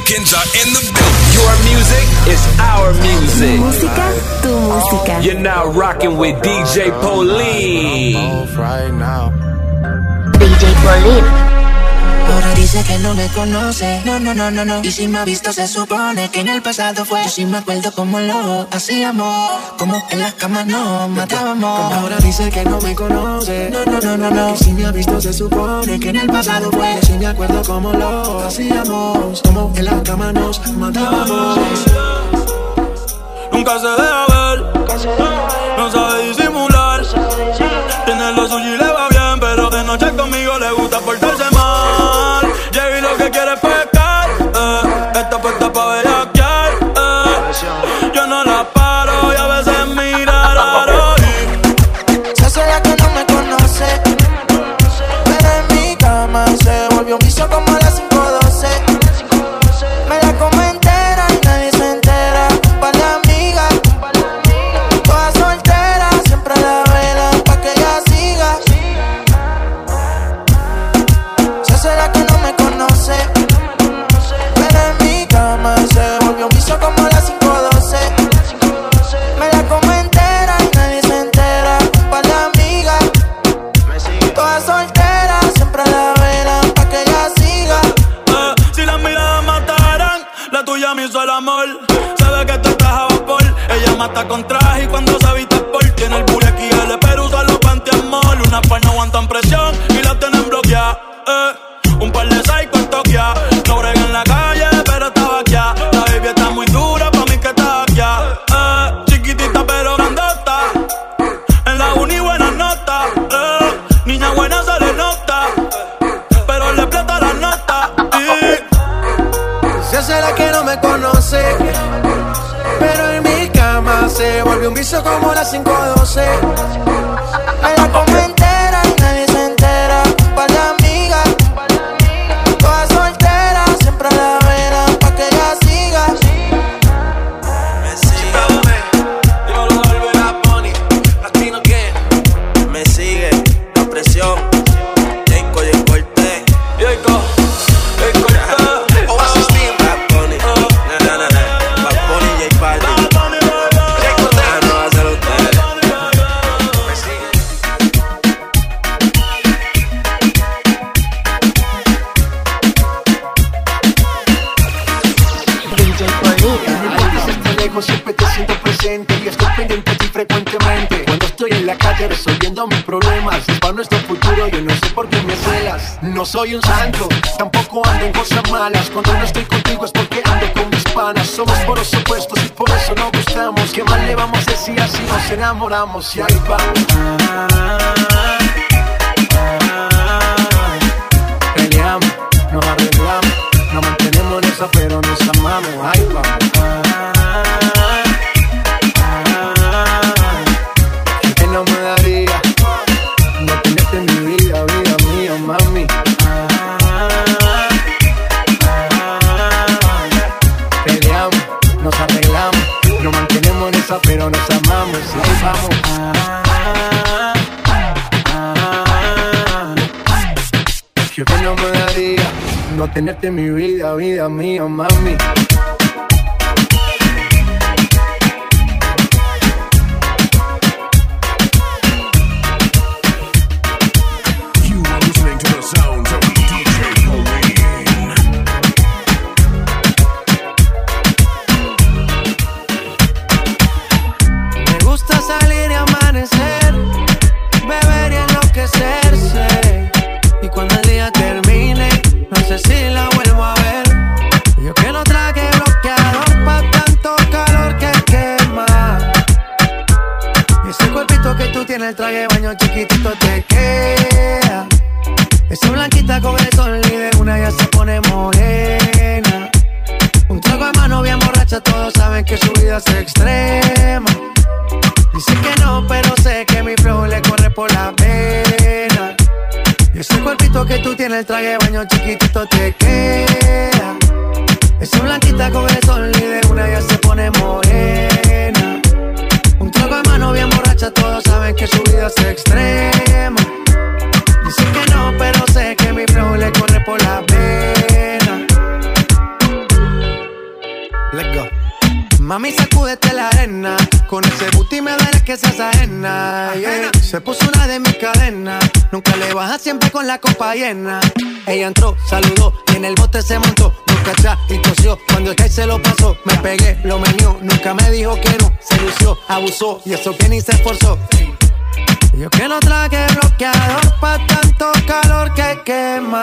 Dominicans are in the building. Your music is our music. Mi música, tu música. You're now rocking with DJ Pauline. DJ Pauline. Ahora dice que no me conoce, no, no, no, no, no. Y si me ha visto se supone que en el pasado fue. Yo sí me acuerdo como lo hacíamos. Como en las camas nos matábamos. Ahora dice que no me conoce, no, no, no, no, no. Y si me ha visto se supone que en el pasado fue. Yo sí me acuerdo como lo hacíamos. Como en las camas nos matábamos. Nunca se deja ver, no sabe disimular. Tiene lo suyo como las 5 enamoramos? Y ahí vamos. Peleamos, nos arreglamos, nos mantenemos en esa pero nos amamos. Ahí vamos. Tenerte en mi vida, vida mía, mami. Desde la arena. Con ese booty me duele que seas ajena. yeah. Se puso una de mis cadenas. Nunca le baja siempre con la copa llena. Ella entró, saludó y en el bote se montó. Nunca atrás y tosió. Cuando el que se lo pasó, me pegué, lo menió. Nunca me dijo que no. Se lució, abusó y eso que ni se esforzó. Yo que no traje bloqueador pa' tanto calor que quema.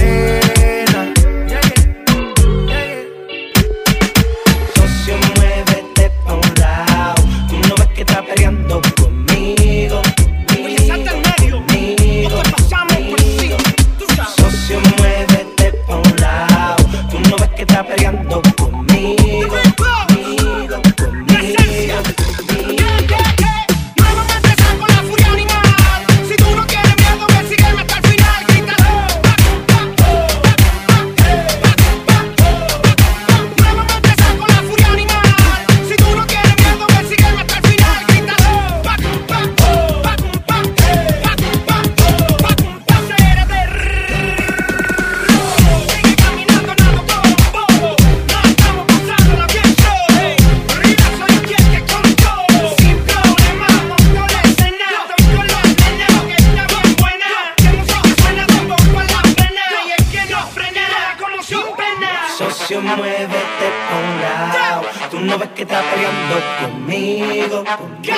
peleando conmigo. Conmigo,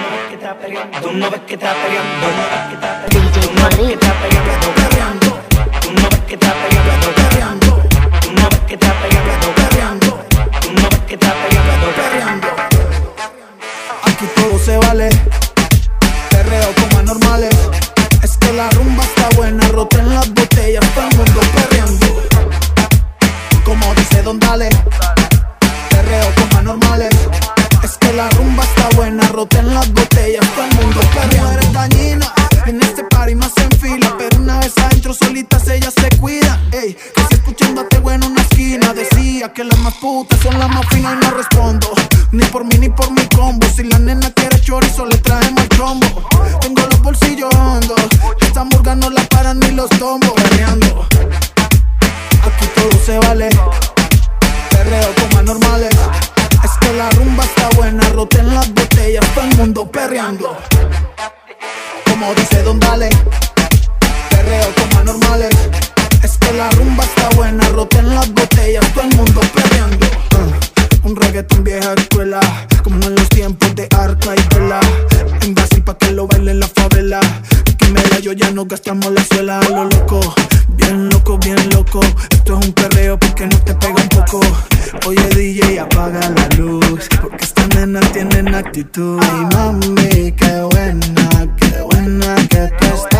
no ves que está peleando. Tú no ves que está peleando. No ves que está peleando. Tú no ves que está peleando. Tú no ves que está peleando. Solitas ellas se cuidan. Ey, casi escuchándote bueno en una esquina. Decía que las más putas son las más finas y no respondo. Ni por mí ni por mi combo. Si la nena quiere chorizo, le traemos el chombo. Tengo los bolsillos hondos. Esta murga no la paran ni los tombos. Perreando. Aquí todo se vale. Perreo como anormales. Es que la rumba está buena, roten las botellas, todo el mundo perreando. Como dice Don Dale, perreo como anormales. Es que la rumba está buena, roten las botellas, todo el mundo perreando. Uh, un reggaetón vieja escuela, como en los tiempos de Arca y Vela. En Brasil pa' que lo bailen en la favela. Que me la yo ya no gastamos la suela lo loco. Bien loco, bien loco. Esto es un perreo porque no te pega un poco. Oye DJ, apaga la luz. Porque estas nenas tienen actitud. Ay mami, qué buena, qué buena que tú estás.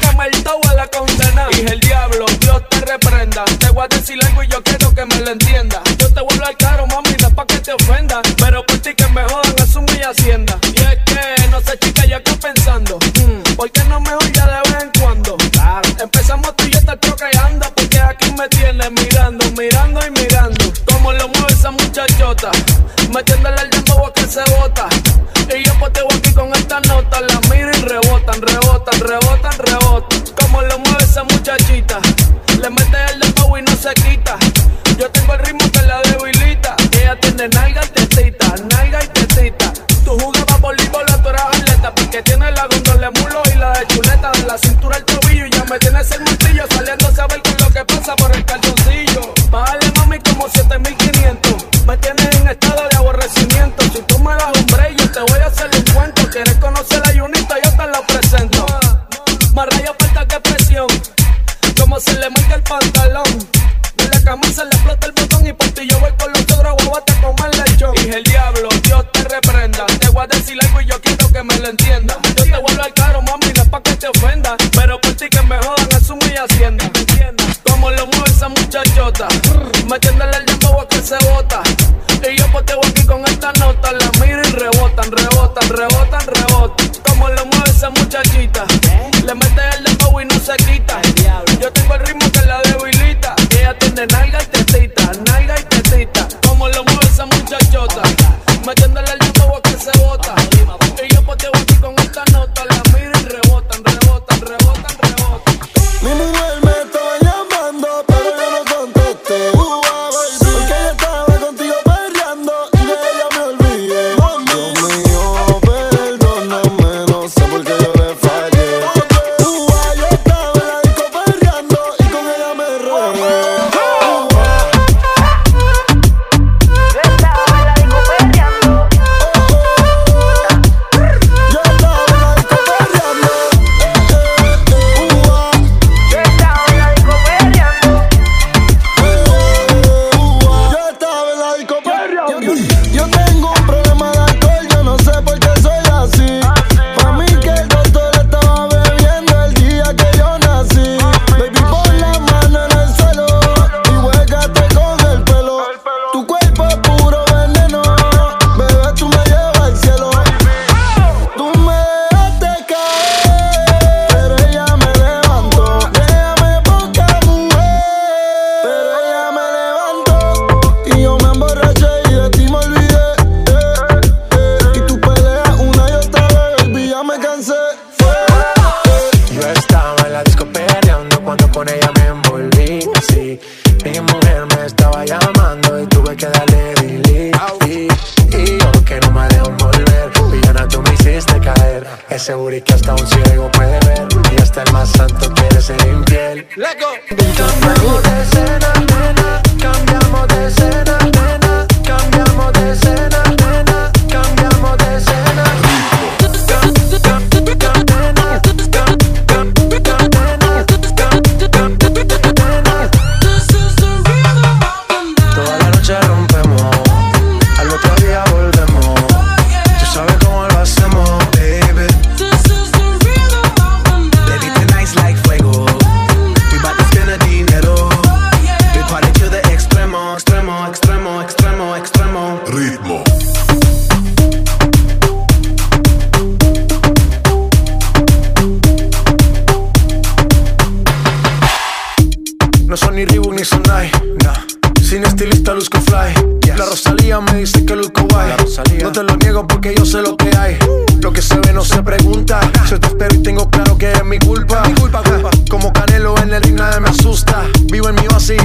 Cameltao a la condena. Y el diablo, Dios te reprenda. Te voy a decir algo y yo quiero que me lo entienda. Yo te voy a hablar claro, mami, no es pa' que te ofenda. Pero por ti que me jodan, es mi hacienda. Y es que, no sé, chica, yo acá pensando. hmm, ¿Por qué no mejor como 7500. Me rebotan, rebotan. Como lo mueve esa muchachita. Le mete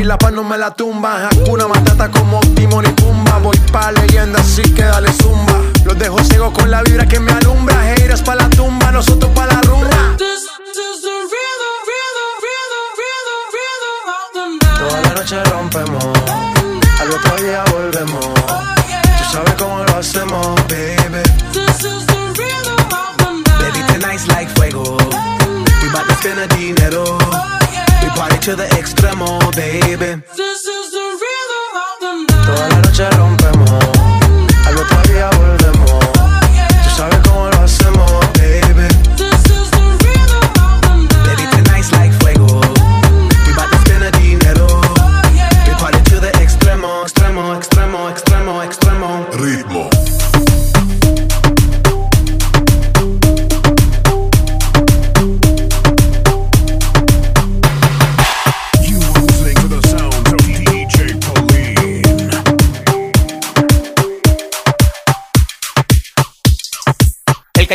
la paz no me la tumba. Hakuna Matata como Timon y Pumba. Voy pa' leyenda así que dale zumba. Los dejo ciego con la vibra que me alumbra. Haters pa' la tumba, nosotros pa' la rumba. Toda la noche rompemos, al otro día volvemos. Tú sabes cómo lo hacemos, baby. Baby, tonight's like fuego. We bout to spend the dinero. We party to the extremo, baby. Toda la noche rompemos,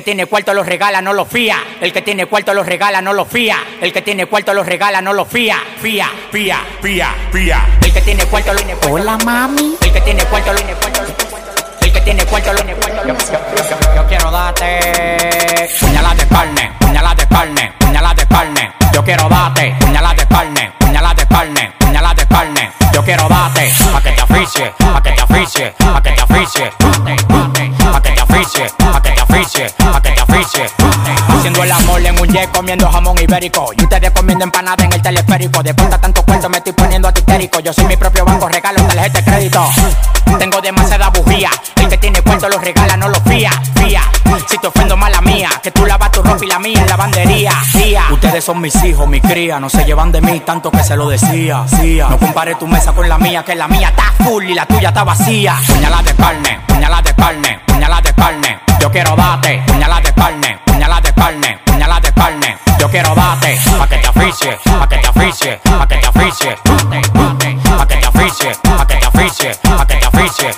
que tiene cuarto los regala, no lo fía. El que tiene cuarto los regala, no lo fía. El que tiene cuarto los regala, no lo fía. Fía, fía, fía, fía. El que tiene cuarto los Hola, mami. El que tiene cuarto los El que tiene cuarto los yo, yo, yo, yo quiero darte puñalada de carne, puñalada de carne, puñalada de carne. Yo quiero darte puñalada de carne, puñalada de carne, puñalada de carne. Yo quiero darte pa' que te aficie, pa' que te aficie, pa' que te aficie, comiendo jamón ibérico. Y ustedes comiendo empanada en el teleférico. De tanto cuento me estoy poniendo atitérico Yo soy mi propio banco, regalo tarjeta de crédito. Tengo demasiada bujía. El que tiene cuarto los regala, no los fía, fía. Si te ofendo mala mía. Que tú lavas tu ropa y la mía en lavandería, fía. Ustedes son mis hijos, mi cría No se llevan de mí tanto que se lo decía, decía. No compare tu mesa con la mía Que la mía está full y la tuya está vacía. Puñalada de carne, puñalada de carne, puñalada de carne. Yo quiero darte, puñalada de carne, puñalada de carne, quiero darte, pa' que te aficie, pa' que te aficie, pa' que te aficie, pa' que te aficie, pa' que te aficie, pa' que te aficie.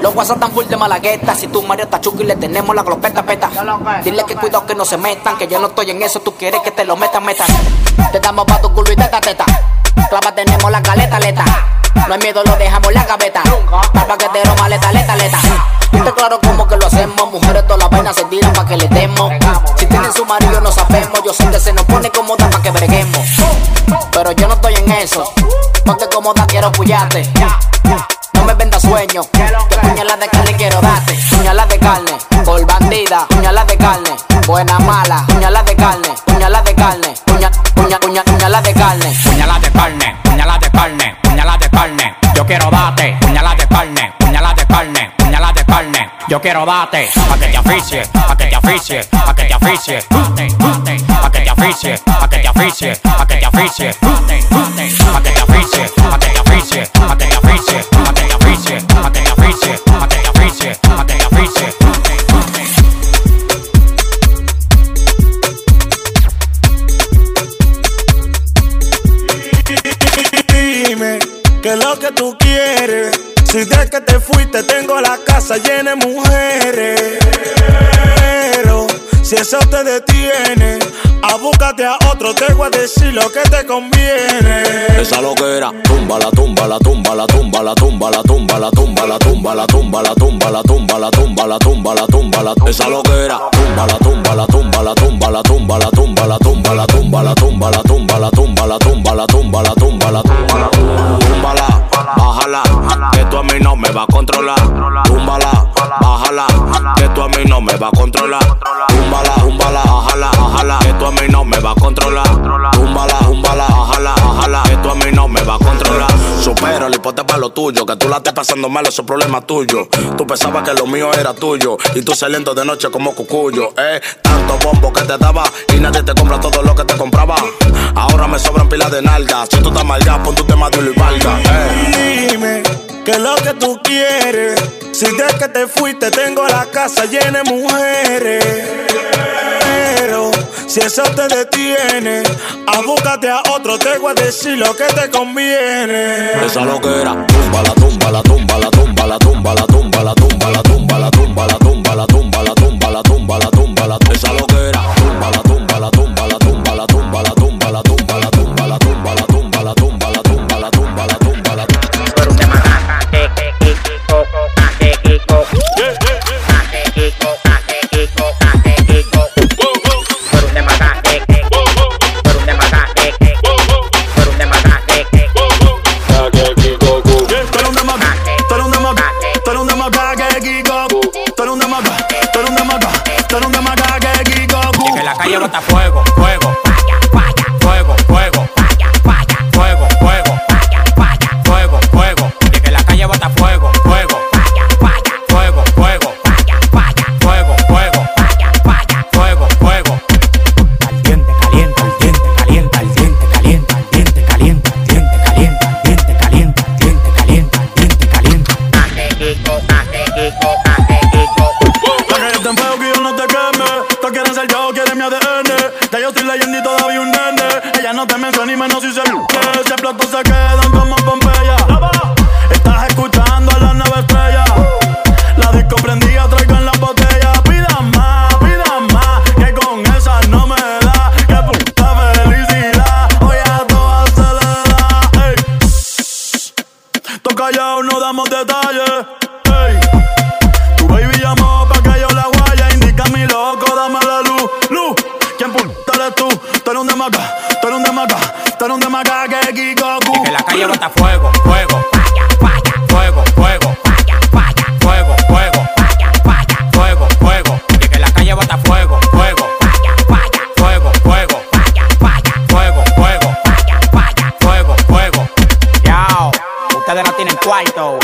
Los guasas tan full de malagueta. Si tu Mario está chuki, le tenemos la glopeta peta. Dile que cuidado que no se metan. Que yo no estoy en eso. Tú quieres que te lo metan, metan. Te damos pa' tu culo y teta, teta. Clava, tenemos la caleta, leta. No hay miedo, lo dejamos en la gaveta. Para paquetero, maleta, leta, leta. Está claro como que lo hacemos. Mujeres, todas las vainas se tiran pa' que le demos. Si tienen su marido, no sabemos. Yo sé que se nos pone cómoda pa' que breguemos. Pero yo no estoy en eso. Ponte cómoda, quiero apoyarte. No me venda sueño, que puñalas de carne quiero darte. Puñalas de carne, por bandida. Puñalas de carne, buena mala. Puñalas de carne, puñalas de carne. Puña, puña, puña, puñalas de carne. Puñalada de carne, puñalada de carne, puñalada Yo quiero darte, puñalada de carne, puñalada de carne, puñalada de carne. Yo quiero darte, pa' que te aficie, pa' que te aficie, pa' que te aficie, pa' que te aficie, pa' que te aficie, pa' que te aficie, pa' que te aficie, lo que te conviene. Esa loquera, tumba la tumba la tumba la tumba la tumba la tumba la tumba la tumba la tumba la tumba la tumba la tumba la tumba la tumba la esa loquera, tumba la tumba la tumba la tumba la tumba la tumba la tumba la tumba la tumba la tumba la tumba la tumba la tumba la tumba la tumba Túmbala, bájala, que tú a mí no me va a controlar. Túmbala, bájala, tú a mí no me va a controlar. Túmbala, bájala, bájala, que tú a mí no me va a controlar. Túmbala, bájala, bájala, que tú a mí no me va a controlar. Supera el hipote para lo tuyo, que tú la estés pasando mal, eso es problema tuyo. Tú pensabas que lo mío era tuyo, y tú saliendo de noche como cucuyo, eh. Tanto bombo que te daba, y nadie te compra todo lo que te compraba. Ahora me sobran pilas de nalgas, si tú estás mal ya, pon tu tema de y valga, eh. Dime qué es lo que tú quieres. Si de que te fuiste tengo la casa llena de mujeres. Pero si eso te detiene, a a otro, te voy a decir lo que te conviene. Esa loquera, tumba la tumba la tumba la tumba la tumba la tumba la tumba la tumba la tumba la tumba la tumba la tumba la tumba la tumba la esa loquera, tumba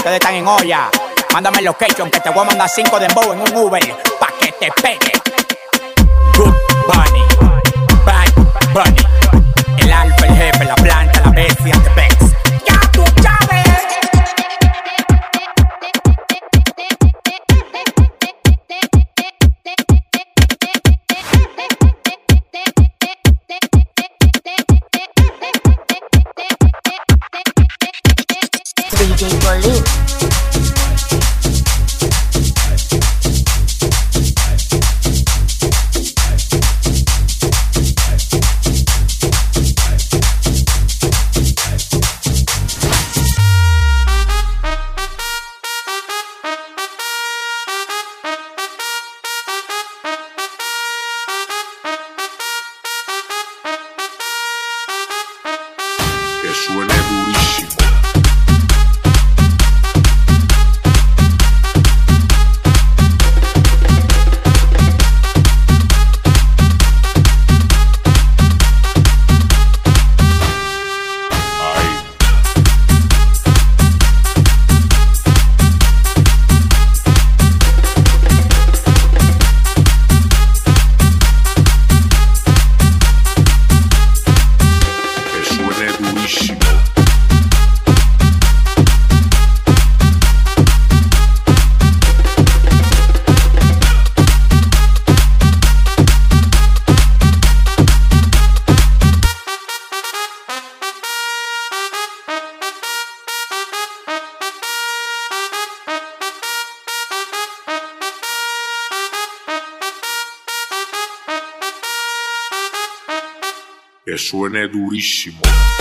ustedes están en olla. Mándame location que te voy a mandar cinco de en un Uber pa' que te pegue. Good Bunny, Bad Bunny, el alfa, el jefe, la planta, la bestia, the best. DJ Bolin. persone durissimo.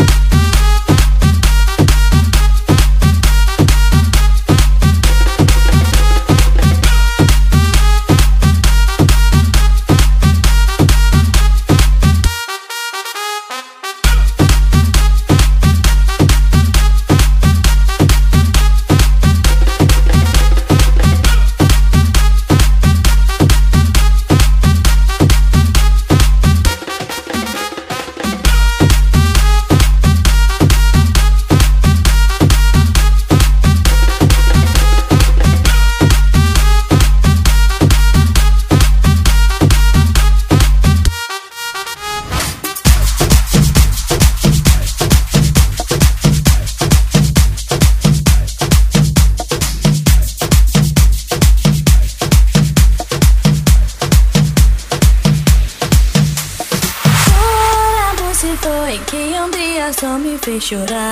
llorar.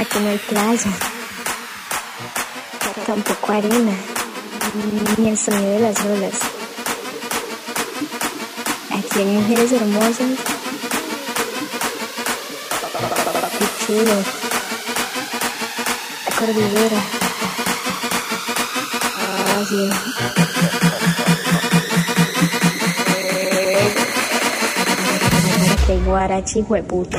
Aquí no hay playa, tampoco arena, ni el sonido de las olas. Aquí hay mujeres hermosas, cuchillo, cordillera. Ah, Oye. Aquí guarachi, hueputa.